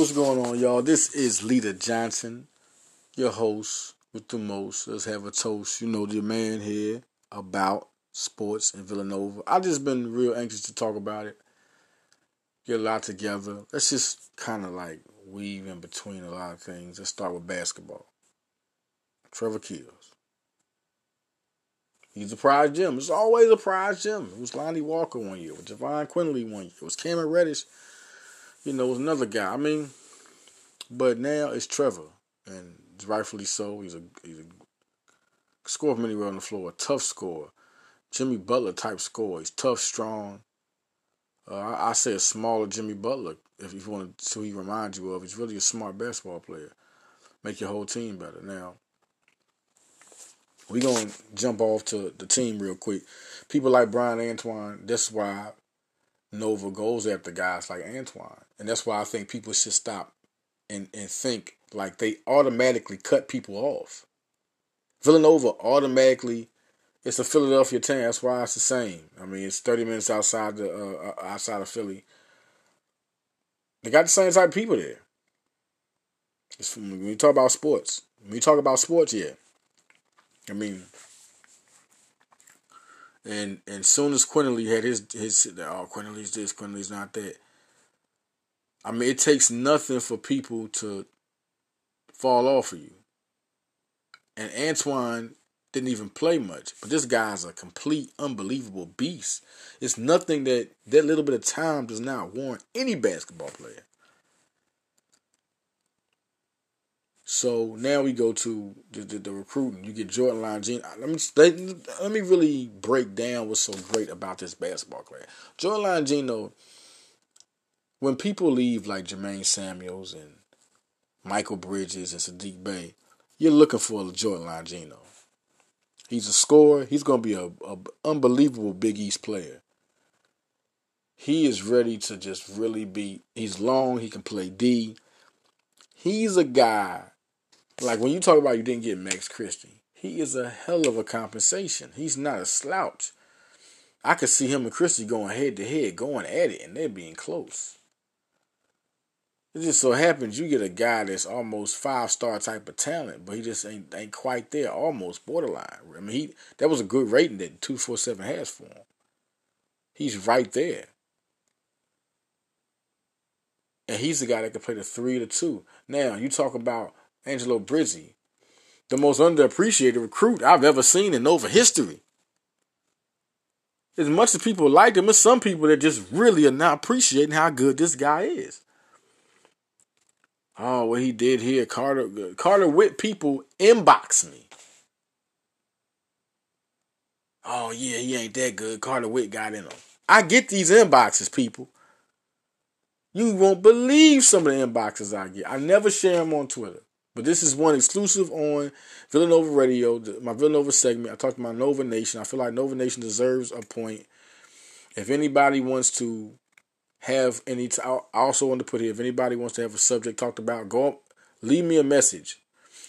What's going on, y'all? This is Lita Johnson, your host with the most. Let's have a toast. You know, the man here about sports in Villanova. I've just been real anxious to talk about it, get a lot together. Let's just kind of like weave in between a lot of things. Let's start with basketball. Trevor Keels. He's a prize gem. It's always a prize gem. It was Lonnie Walker one year, with Jahvon Quinerly one year. It was Cameron Reddish you know, was another guy. I mean, but now it's Trevor, and rightfully so. He's a he's a score from anywhere on the floor, a tough scorer, Jimmy Butler type score. He's tough, strong. Uh, I, I, say a smaller Jimmy Butler, if you want to, so he reminds you of. He's really a smart basketball player. Make your whole team better. Now, we're going to jump off to the team real quick. People like Bryan Antoine, that's why Nova goes after guys like Antoine. And that's why I think people should stop and, and think like they automatically cut people off. Villanova automatically, it's a Philadelphia team. That's why it's the same. I mean, it's 30 minutes outside the uh, uh, outside of Philly. They got the same type of people there. It's, when we talk about sports, when we talk about sports, yeah. I mean, and and soon as Quinerly had his his oh Quinerly's this, Quinerly's not that. I mean, it takes nothing for people to fall off of you. And Antoine didn't even play much, but this guy's a complete, unbelievable beast. It's nothing that that little bit of time does not warrant any basketball player. So now we go to the, the, the recruiting. You get Jordan Longino. Let me let, let me really break down what's so great about this basketball class. Jordan Longino, when people leave like Jermaine Samuels and Mikal Bridges and Saddiq Bey, you're looking for a Jordan Longino. He's a scorer. He's going to be a, a unbelievable Big East player. He is ready to just really be. He's long. He can play D. He's a guy like when you talk about you didn't get Max Christie, he is a hell of a compensation. He's not a slouch. I could see him and Christie going head to head, going at it, and they're being close. It just so happens you get a guy that's almost five star type of talent, but he just ain't ain't quite there, almost borderline. I mean, he that was a good rating that two four seven has for him. He's right there, and he's the guy that can play the three to two. Now you talk about Angelo Brizzi, the most underappreciated recruit I've ever seen in Nova history. As much as people like him, there's some people that just really are not appreciating how good this guy is. Oh, what he did here, Carter Carter Whitt people inbox me. Oh yeah, he ain't that good. Carter Whitt got in him. I get these inboxes, people. You won't believe some of the inboxes I get. I never share them on Twitter. But this is one exclusive on Villanova Radio, my Villanova segment. I talked about Nova Nation. I feel like Nova Nation deserves a point. If anybody wants to have any, t- I also want to put here, if anybody wants to have a subject talked about, go up, leave me a message.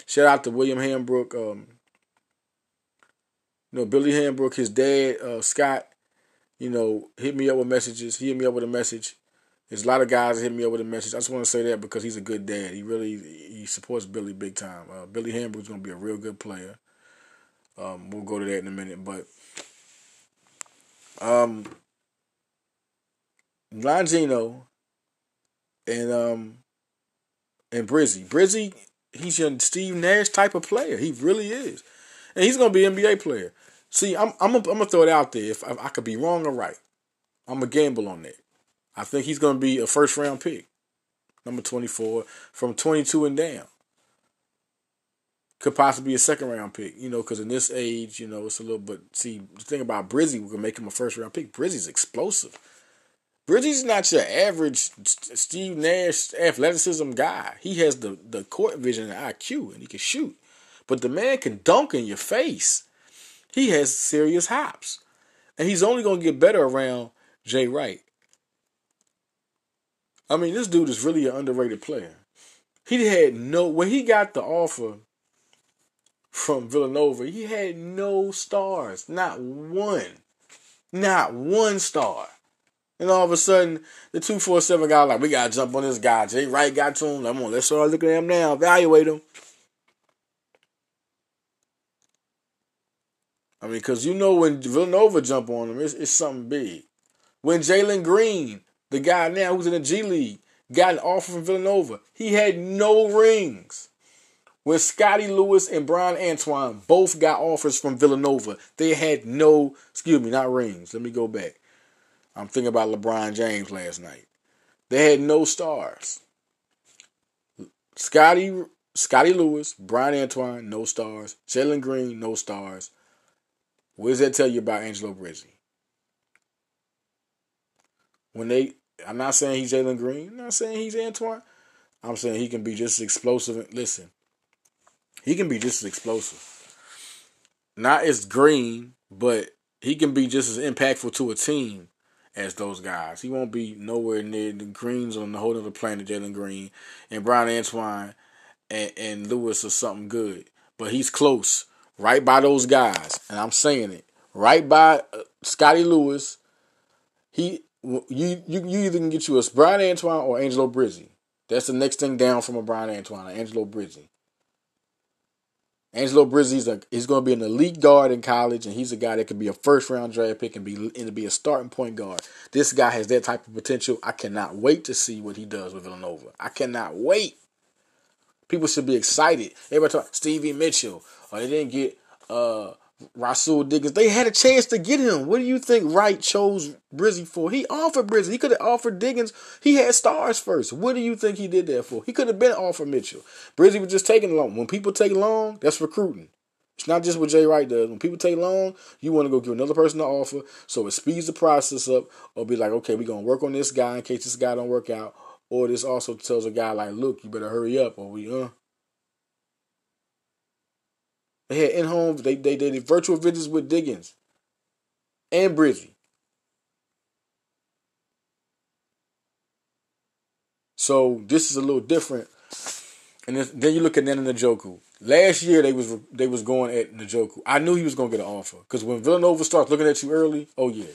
Shout out to William Hambrook, um, you know, Billy Hambrook, his dad, uh, Scott, you know, hit me up with messages. He hit me up with a message. There's a lot of guys hit me up with a message. I just want to say that because he's a good dad. He really he supports Billy big time. Uh, Billy Hambrook's going to be a real good player. Um, we'll go to that in a minute, but um, and um and Brizzy. Brizzy, he's a Steve Nash type of player. He really is, and he's going to be an NBA player. See, I'm I'm I'm gonna throw it out there. If I, I could be wrong or right, I'm gonna gamble on that. I think he's going to be a first round pick, number 24, from 22 and down. Could possibly be a second round pick, you know, because in this age, you know, it's a little bit. See, the thing about Brizzi, we can make him a first round pick. Brizzi's explosive. Brizzi's not your average Steve Nash athleticism guy. He has the, the court vision and IQ, and he can shoot. But the man can dunk in your face. He has serious hops. And he's only going to get better around Jay Wright. I mean, this dude is really an underrated player. He had no when he got the offer from Villanova, he had no stars, not one, not one star. And all of a sudden, the 247 guy like, we got to jump on this guy. Jay Wright got to him. Come on, let's start looking at him now. Evaluate him. I mean, because you know when Villanova jump on him, it's, it's something big. When Jalen Green, the guy now who's in the G League, got an offer from Villanova, he had no rings. When Scottie Lewis and Bryan Antoine both got offers from Villanova, they had no, excuse me, not rings. Let me go back. I'm thinking about LeBron James last night. They had no stars. Scotty Scottie Lewis, Bryan Antoine, no stars. Jalen Green, no stars. What does that tell you about Angelo Brizzi? When they, I'm not saying he's Jalen Green. I'm not saying he's Antoine. I'm saying he can be just as explosive. Listen, he can be just as explosive. Not as green, but he can be just as impactful to a team as those guys. He won't be nowhere near the Greens on the whole other planet, Jalen Green and Bryan Antoine and, and Lewis or something good. But he's close, right by those guys, and I'm saying it, right by uh, Scottie Lewis. He you you you either can get you a Bryan Antoine or Angelo Brizzi. That's the next thing down from a Bryan Antoine, Angelo Brizzi. Angelo Brizzi's a, he's going to be an elite guard in college, and he's a guy that could be a first round draft pick and be and be a starting point guard. This guy has that type of potential. I cannot wait to see what he does with Villanova. I cannot wait. People should be excited. Everybody talk Stevie Mitchell, or they didn't get uh, Rahsool Diggins. They had a chance to get him. What do you think Wright chose Brizzi for? He offered Brizzi. He could have offered Diggins. He had stars first. What do you think he did that for? He could have been offered Mitchell. Brizzi was just taking long. When people take long, that's recruiting. It's not just what Jay Wright does. When people take long, you want to go give another person an offer so it speeds the process up or be like, okay, we're going to work on this guy in case this guy don't work out. Or this also tells a guy like, look, you better hurry up or we, uh, they had in home. They they did virtual visits with Diggins and Brizzi. So this is a little different. And then you look at Nnanna Njoku. Last year they was they was going at Njoku. I knew he was going to get an offer because when Villanova starts looking at you early, oh yeah.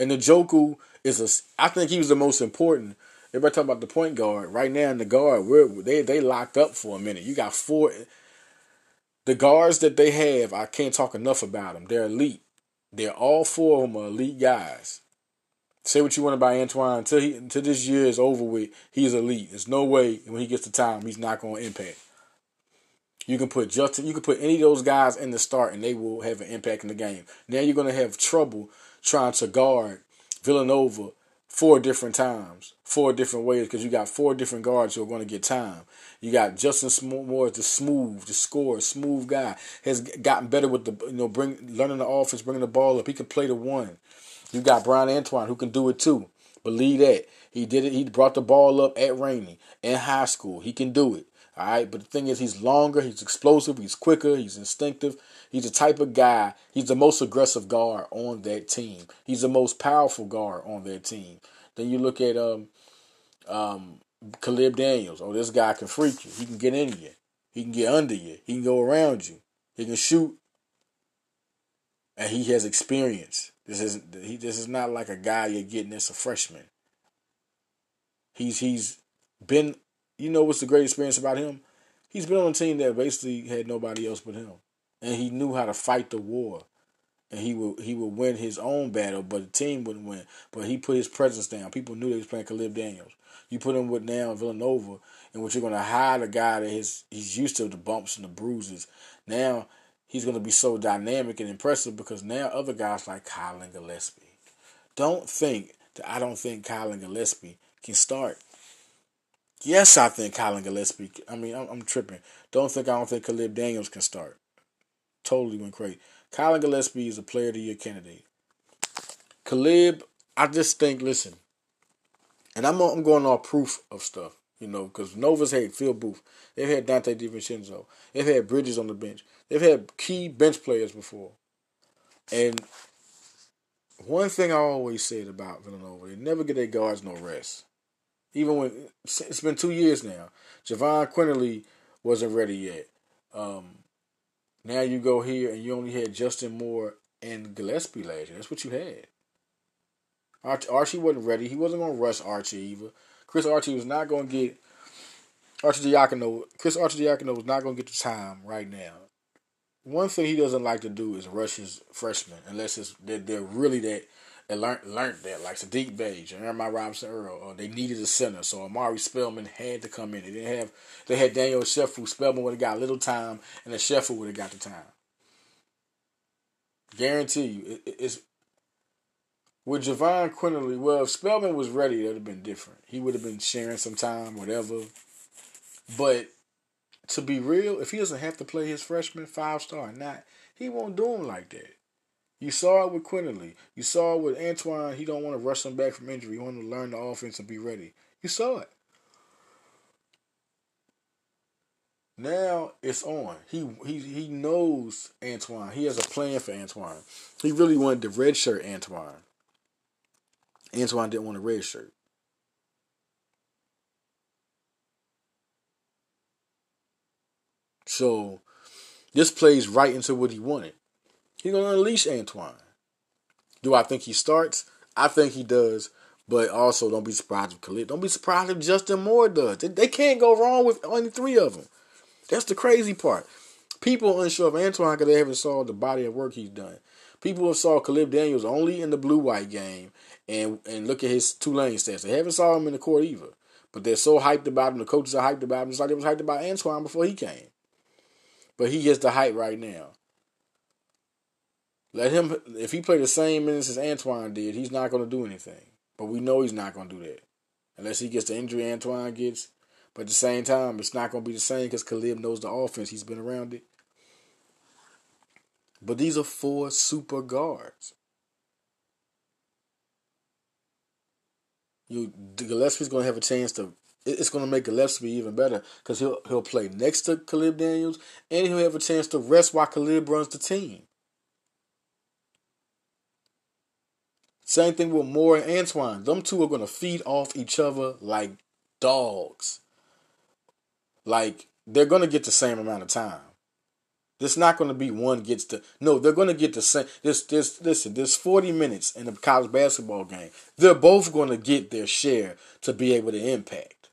And Njoku is a. I think he was the most important. Everybody talking about the point guard right now in the guard. We're they they locked up for a minute. You got four the guards that they have, I can't talk enough about them. They're elite. They're all four of them are elite guys. Say what you want about Antoine until he until this year is over with. He's elite. There's no way when he gets the time he's not going to impact. You can put Justin. You can put any of those guys in the start, and they will have an impact in the game. Now you're going to have trouble trying to guard Villanova four different times, four different ways, because you got four different guards who are going to get time. You got Justin Moore, the smooth, the score, smooth guy, has gotten better with the you know bring learning the offense, bringing the ball up. He can play the one. You got Bryan Antoine who can do it too. Believe that he did it. He brought the ball up at Ranney in high school. He can do it. All right, but the thing is, he's longer, he's explosive, he's quicker, he's instinctive. He's the type of guy. He's the most aggressive guard on that team. He's the most powerful guard on that team. Then you look at um, um, Caleb Daniels. Oh, this guy can freak you. He can get in you. He can get under you. He can go around you. He can shoot. And he has experience. This is he. This is not like a guy you're getting as a freshman. He's he's been. You know what's the great experience about him? He's been on a team that basically had nobody else but him, and he knew how to fight the war and he would he would win his own battle, but the team wouldn't win. But he put his presence down. People knew they was playing Caleb Daniels. You put him with now Villanova, and what you're going to hide a guy that is he's used to the bumps and the bruises. Now he's going to be so dynamic and impressive because now other guys like Collin Gillespie. Don't think that I don't think Collin Gillespie can start. Yes, I think Collin Gillespie. I mean, I'm, I'm tripping. Don't think I don't think Caleb Daniels can start. Totally went crazy. Collin Gillespie is a player of the year candidate. Caleb, I just think, listen, and I'm I'm going off proof of stuff, you know, because Nova's had Phil Booth, they've had Donte DiVincenzo, they've had Bridges on the bench, they've had key bench players before, and one thing I always said about Villanova, they never get their guards no rest. Even when it's been two years now, Jahvon Quinerly wasn't ready yet. Um, now you go here and you only had Justin Moore and Gillespie last year. That's what you had. Archie, Archie wasn't ready. He wasn't going to rush Archie either. Chris Archie was not going to get Arcidiacono. Chris Arcidiacono was not going to get the time right now. One thing he doesn't like to do is rush his freshmen unless they're, they're really that they learned learned that like Saddiq Bey, Jeremiah Robinson Earl, or they needed a center, so Omari Spellman had to come in. They didn't have they had Daniel Ochefu. Spellman would have got little time, and the Ochefu would have got the time. Guarantee you, it, it's with Jahvon Quinerly. Well, if Spellman was ready, it would have been different. He would have been sharing some time, whatever. But to be real, if he doesn't have to play his freshman five star or not, he won't do him like that. You saw it with Quinerly. You saw it with Antoine. He don't want to rush him back from injury. He want to learn the offense and be ready. You saw it. Now it's on. He he he knows Antoine. He has a plan for Antoine. He really wanted the red shirt Antoine. Antoine didn't want a red shirt. So this plays right into what he wanted. He's gonna unleash Antoine. Do I think he starts? I think he does. But also, don't be surprised if Khalid. Don't be surprised if Justin Moore does. They, they can't go wrong with only three of them. That's the crazy part. People unsure of Antoine because they haven't saw the body of work he's done. People have saw Caleb Daniels only in the blue white game and and look at his two lane stats. They haven't saw him in the court either. But they're so hyped about him. The coaches are hyped about him, It's like they was hyped about Antoine before he came. But he gets the hype right now. Let him if he played the same minutes as Antoine did, he's not gonna do anything. But we know he's not gonna do that. Unless he gets the injury Antoine gets. But at the same time, it's not gonna be the same because Caleb knows the offense. He's been around it. But these are four super guards. You Gillespie's gonna have a chance to. It's gonna make Gillespie even better because he'll he'll play next to Caleb Daniels and he'll have a chance to rest while Caleb runs the team. Same thing with Moore and Antoine. Them two are gonna feed off each other like dogs. Like they're gonna get the same amount of time. It's not going to be one gets the no. They're going to get the same. This this listen. There's 40 minutes in a college basketball game. They're both going to get their share to be able to impact.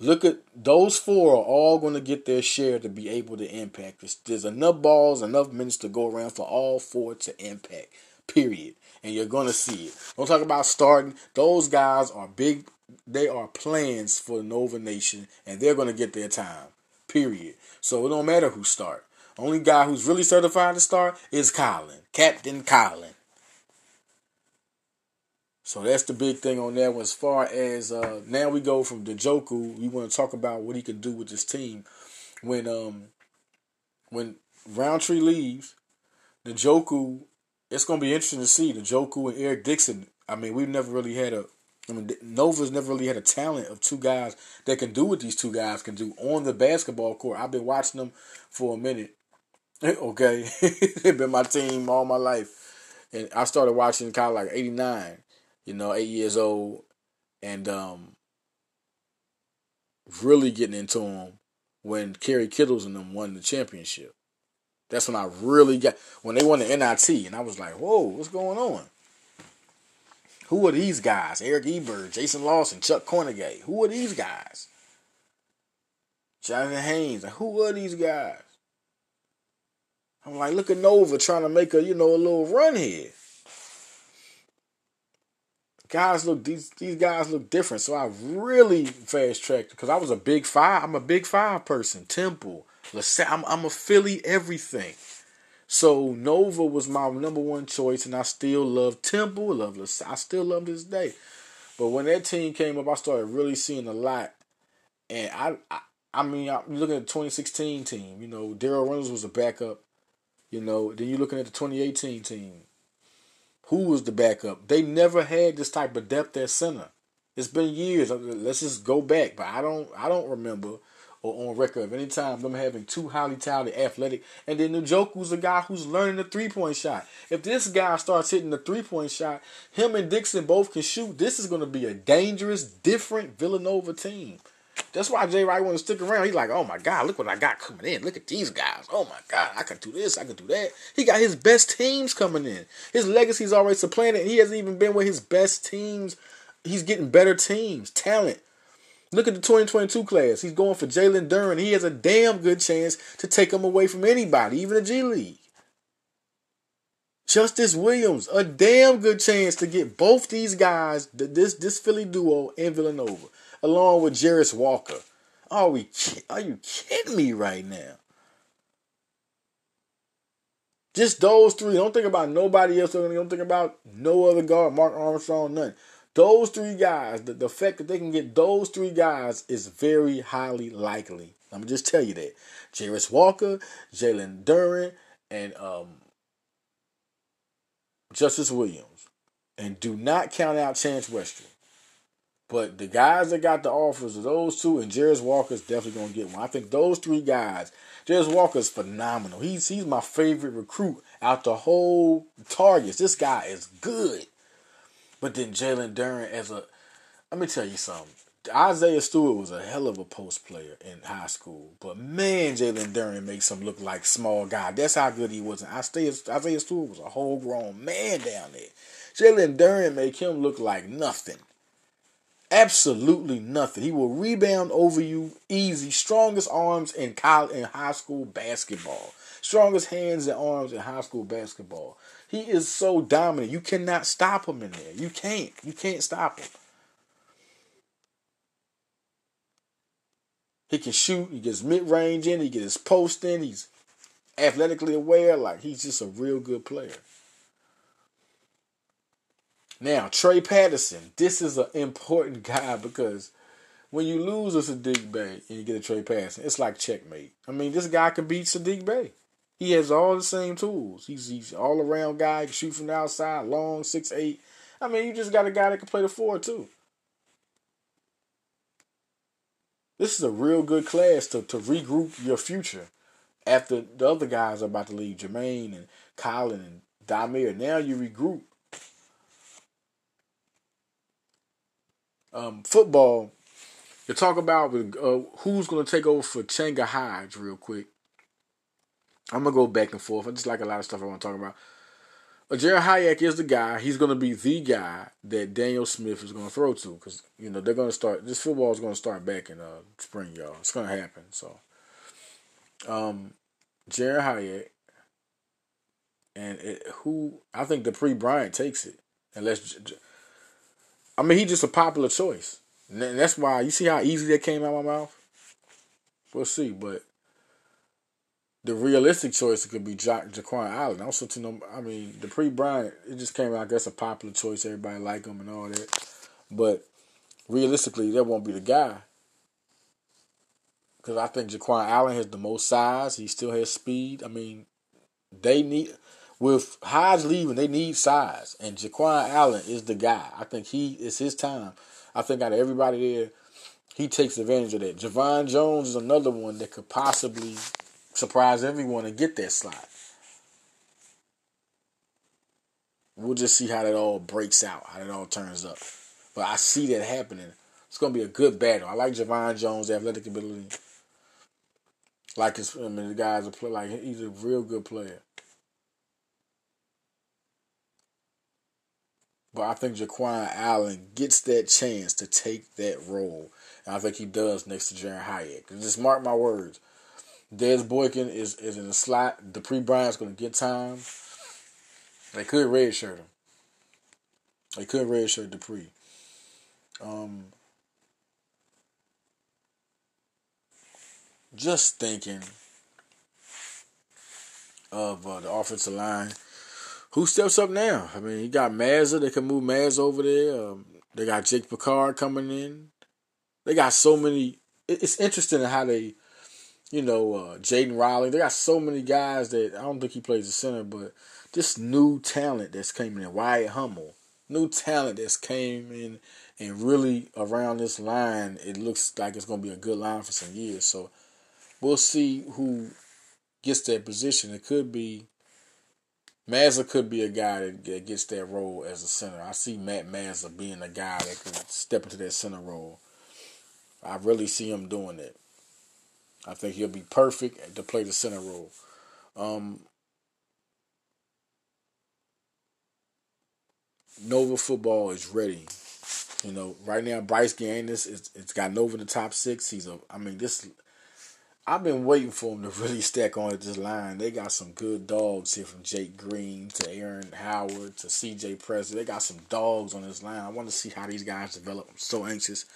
Look at those four are all going to get their share to be able to impact. There's, there's enough balls, enough minutes to go around for all four to impact. Period. And you're going to see it. Don't talk about starting. Those guys are big. They are plans for the Nova Nation, and they're going to get their time. Period. So it don't matter who start. Only guy who's really certified to start is Colin, Captain Colin. So that's the big thing on that one. As far as uh, now we go from Njoku, we want to talk about what he can do with this team. When um when Roundtree leaves, Njoku, it's gonna be interesting to see Njoku and Eric Dixon. I mean, we've never really had a I mean, Nova's never really had a talent of two guys that can do what these two guys can do on the basketball court. I've been watching them for a minute, Okay, they've been my team all my life, and I started watching kind of like '89. You know, eight years old, and um, really getting into them when Kerry Kittles and them won the championship. That's when I really got when they won the NIT, and I was like, "Whoa, what's going on?" Who are these guys? Eric Eberz, Jason Lawson, Chuck Kornegay. Who are these guys? Jonathan Haynes. Who are these guys? I'm like, look at Nova trying to make a, you know, a little run here. Guys look these these guys look different. So I really fast tracked because I was a big five. I'm a big five person. Temple, LaSalle. I'm, I'm a Philly everything. So Nova was my number one choice, and I still love Temple. Love LaSalle. I still love this day. But when that team came up, I started really seeing a lot, and I, I I mean, I'm looking at the 2016 team. You know, Darryl Reynolds was a backup. You know, then you're looking at the 2018 team. Who was the backup? They never had this type of depth at center. It's been years. Let's just go back, but I don't I don't remember or on record of any time them having two highly talented athletic and then Njoku's a guy who's learning the three point shot. If this guy starts hitting the three point shot, him and Dixon both can shoot. This is gonna be a dangerous, different Villanova team. That's why Jay Wright want to stick around. He's like, oh my God, look what I got coming in. Look at these guys. Oh my God, I can do this, I can do that. He got his best teams coming in. His legacy's already supplanted. He hasn't even been with his best teams. He's getting better teams, talent. Look at the 2022 class. He's going for Jalen Duren. He has a damn good chance to take him away from anybody, even the G League. Justice Williams, a damn good chance to get both these guys, this this Philly duo and Villanova, along with Jarace Walker. Are we? Are you kidding me right now? Just those three. Don't think about nobody else. Don't think about no other guard, Mark Armstrong, none. Those three guys, the, the fact that they can get those three guys is very highly likely. Let me just tell you that. Jarace Walker, Jalen Duren, and um, Justice Williams. And do not count out Chance Westry. But the guys that got the offers of those two and Jarace Walker's definitely gonna get one. I think those three guys, Jarace Walker's phenomenal. He's he's my favorite recruit out the whole targets. This guy is good. But then Jalen Duren as a let me tell you something. Isaiah Stewart was a hell of a post player in high school, but man, Jalen Duren makes him look like small guy. That's how good he was. And Isaiah, Isaiah Stewart was a whole grown man down there. Jalen Duren make him look like nothing. Absolutely nothing. He will rebound over you easy. Strongest arms in college, in high school basketball. Strongest hands and arms in high school basketball. He is so dominant. You cannot stop him in there. You can't. You can't stop him. He can shoot. He gets mid range in. He gets his post in. He's athletically aware. Like he's just a real good player. Now Trey Patterson. This is an important guy because when you lose a Saddiq Bey and you get a Trey Patterson, it's like checkmate. I mean, this guy can beat Saddiq Bey. He has all the same tools. He's he's all around guy, can shoot from the outside, long, six eight. I mean, you just got a guy that can play the four too. This is a real good class to, to regroup your future after the other guys are about to leave, Jermaine and Colin and Dhamir. Now you regroup. Um, football, you talk about uh, who's going to take over for Changa Hodge real quick. I'm gonna go back and forth. I just like a lot of stuff I want to talk about. But Jared Hayek is the guy. He's to be the guy that Daniel Smith is to throw to because you know they're to start. This football is to start back in uh, spring, y'all. It's to happen. So, um, Jared Hayek and it, who I think Dupree Bryant takes it unless I mean he's just a popular choice. And that's why you see how easy that came out of my mouth. We'll see, but the realistic choice could be ja- Jaquan Allen. Also, to know, I mean, the pre Bryant, it just came out. I guess a popular choice. Everybody like him and all that, but realistically, that won't be the guy. Because I think Jaquan Allen has the most size. He still has speed. I mean, they need with Hodge leaving, they need size, and Jaquan Allen is the guy. I think he is his time. I think out of everybody there, he takes advantage of that. Javon Jones is another one that could possibly surprise everyone and get that slot. We'll just see how that all breaks out, how that all turns up. But I see that happening. It's gonna be a good battle. I like Javon Jones' athletic ability. Like his, I mean, the guy's a play like he's a real good player. But I think Jaquan Allen gets that chance to take that role. And I think he does next to Jaaron Hayek. Just mark my words. Dez Boykin is, is in the slot. Dupree Bryant's going to get time. They could redshirt him. They could redshirt Dupree. Um, just thinking of uh, the offensive line. Who steps up now? I mean, you got Mazza. They can move Mazza over there. Um, they got Jake Picard coming in. They got so many. It's interesting how they you know, uh, Jaden Riley. They got so many guys that I don't think he plays the center, but this new talent that's came in, Wyatt Hummel, new talent that's came in and really around this line, it looks like it's going to be a good line for some years. So we'll see who gets that position. It could be Mazza could be a guy that gets that role as a center. I see Matt Mazza being a guy that could step into that center role. I really see him doing that. I think he'll be perfect to play the center role. Um, Nova football is ready. You know, right now Bryce Gannis it's, it's got Nova in the top six. He's a I mean this I've been waiting for him to really stack on at this line. They got some good dogs here from Jake Green to Aaron Howard to CJ Presley. They got some dogs on this line. I want to see how these guys develop. I'm so anxious.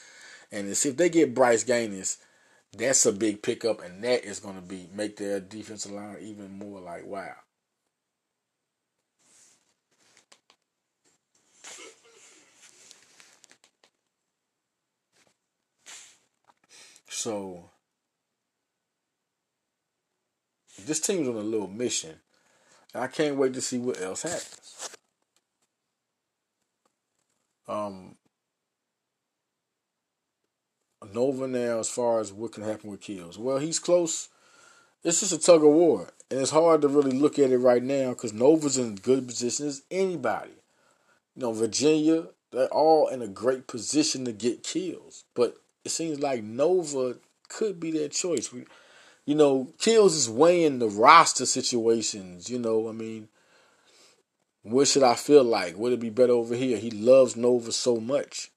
And see if they get Bryce Gannis, that's a big pickup, and that is going to be make their defensive line even more like wow. So this team's on a little mission. And I can't wait to see what else happens. Um, Nova now, as far as what can happen with Keels. Well, he's close. It's just a tug of war. And it's hard to really look at it right now because Nova's in a good position as anybody. You know, Virginia, they're all in a great position to get Keels. But it seems like Nova could be their choice. We, you know, Keels is weighing the roster situations. You know, I mean, what should I feel like? Would it be better over here? He loves Nova so much.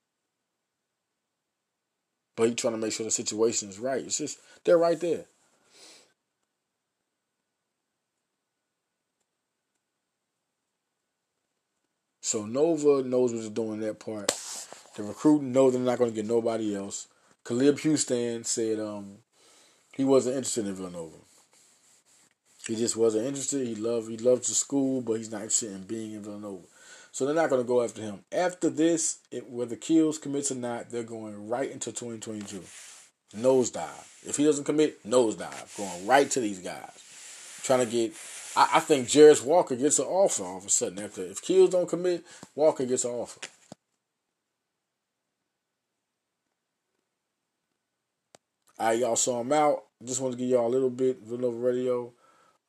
But he's trying to make sure the situation is right. It's just, they're right there. So Nova knows what they're doing that part. The recruiting knows they're not going to get nobody else. Caleb Houstan said um, he wasn't interested in Villanova. He just wasn't interested. He loved he loves the school, but he's not interested in being in Villanova. So they're not going to go after him. After this, it, whether Keels commits or not, they're going right into 2022. Nosedive. If he doesn't commit, nosedive. Going right to these guys. Trying to get. I, I think Jarace Walker gets an offer all of a sudden. After if Keels don't commit, Walker gets an offer. All right, y'all. So I'm out. Just want to give y'all a little bit of Villanova Radio.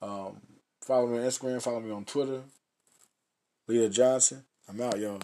Um, follow me on Instagram. Follow me on Twitter. Leah Johnson. I'm out, y'all.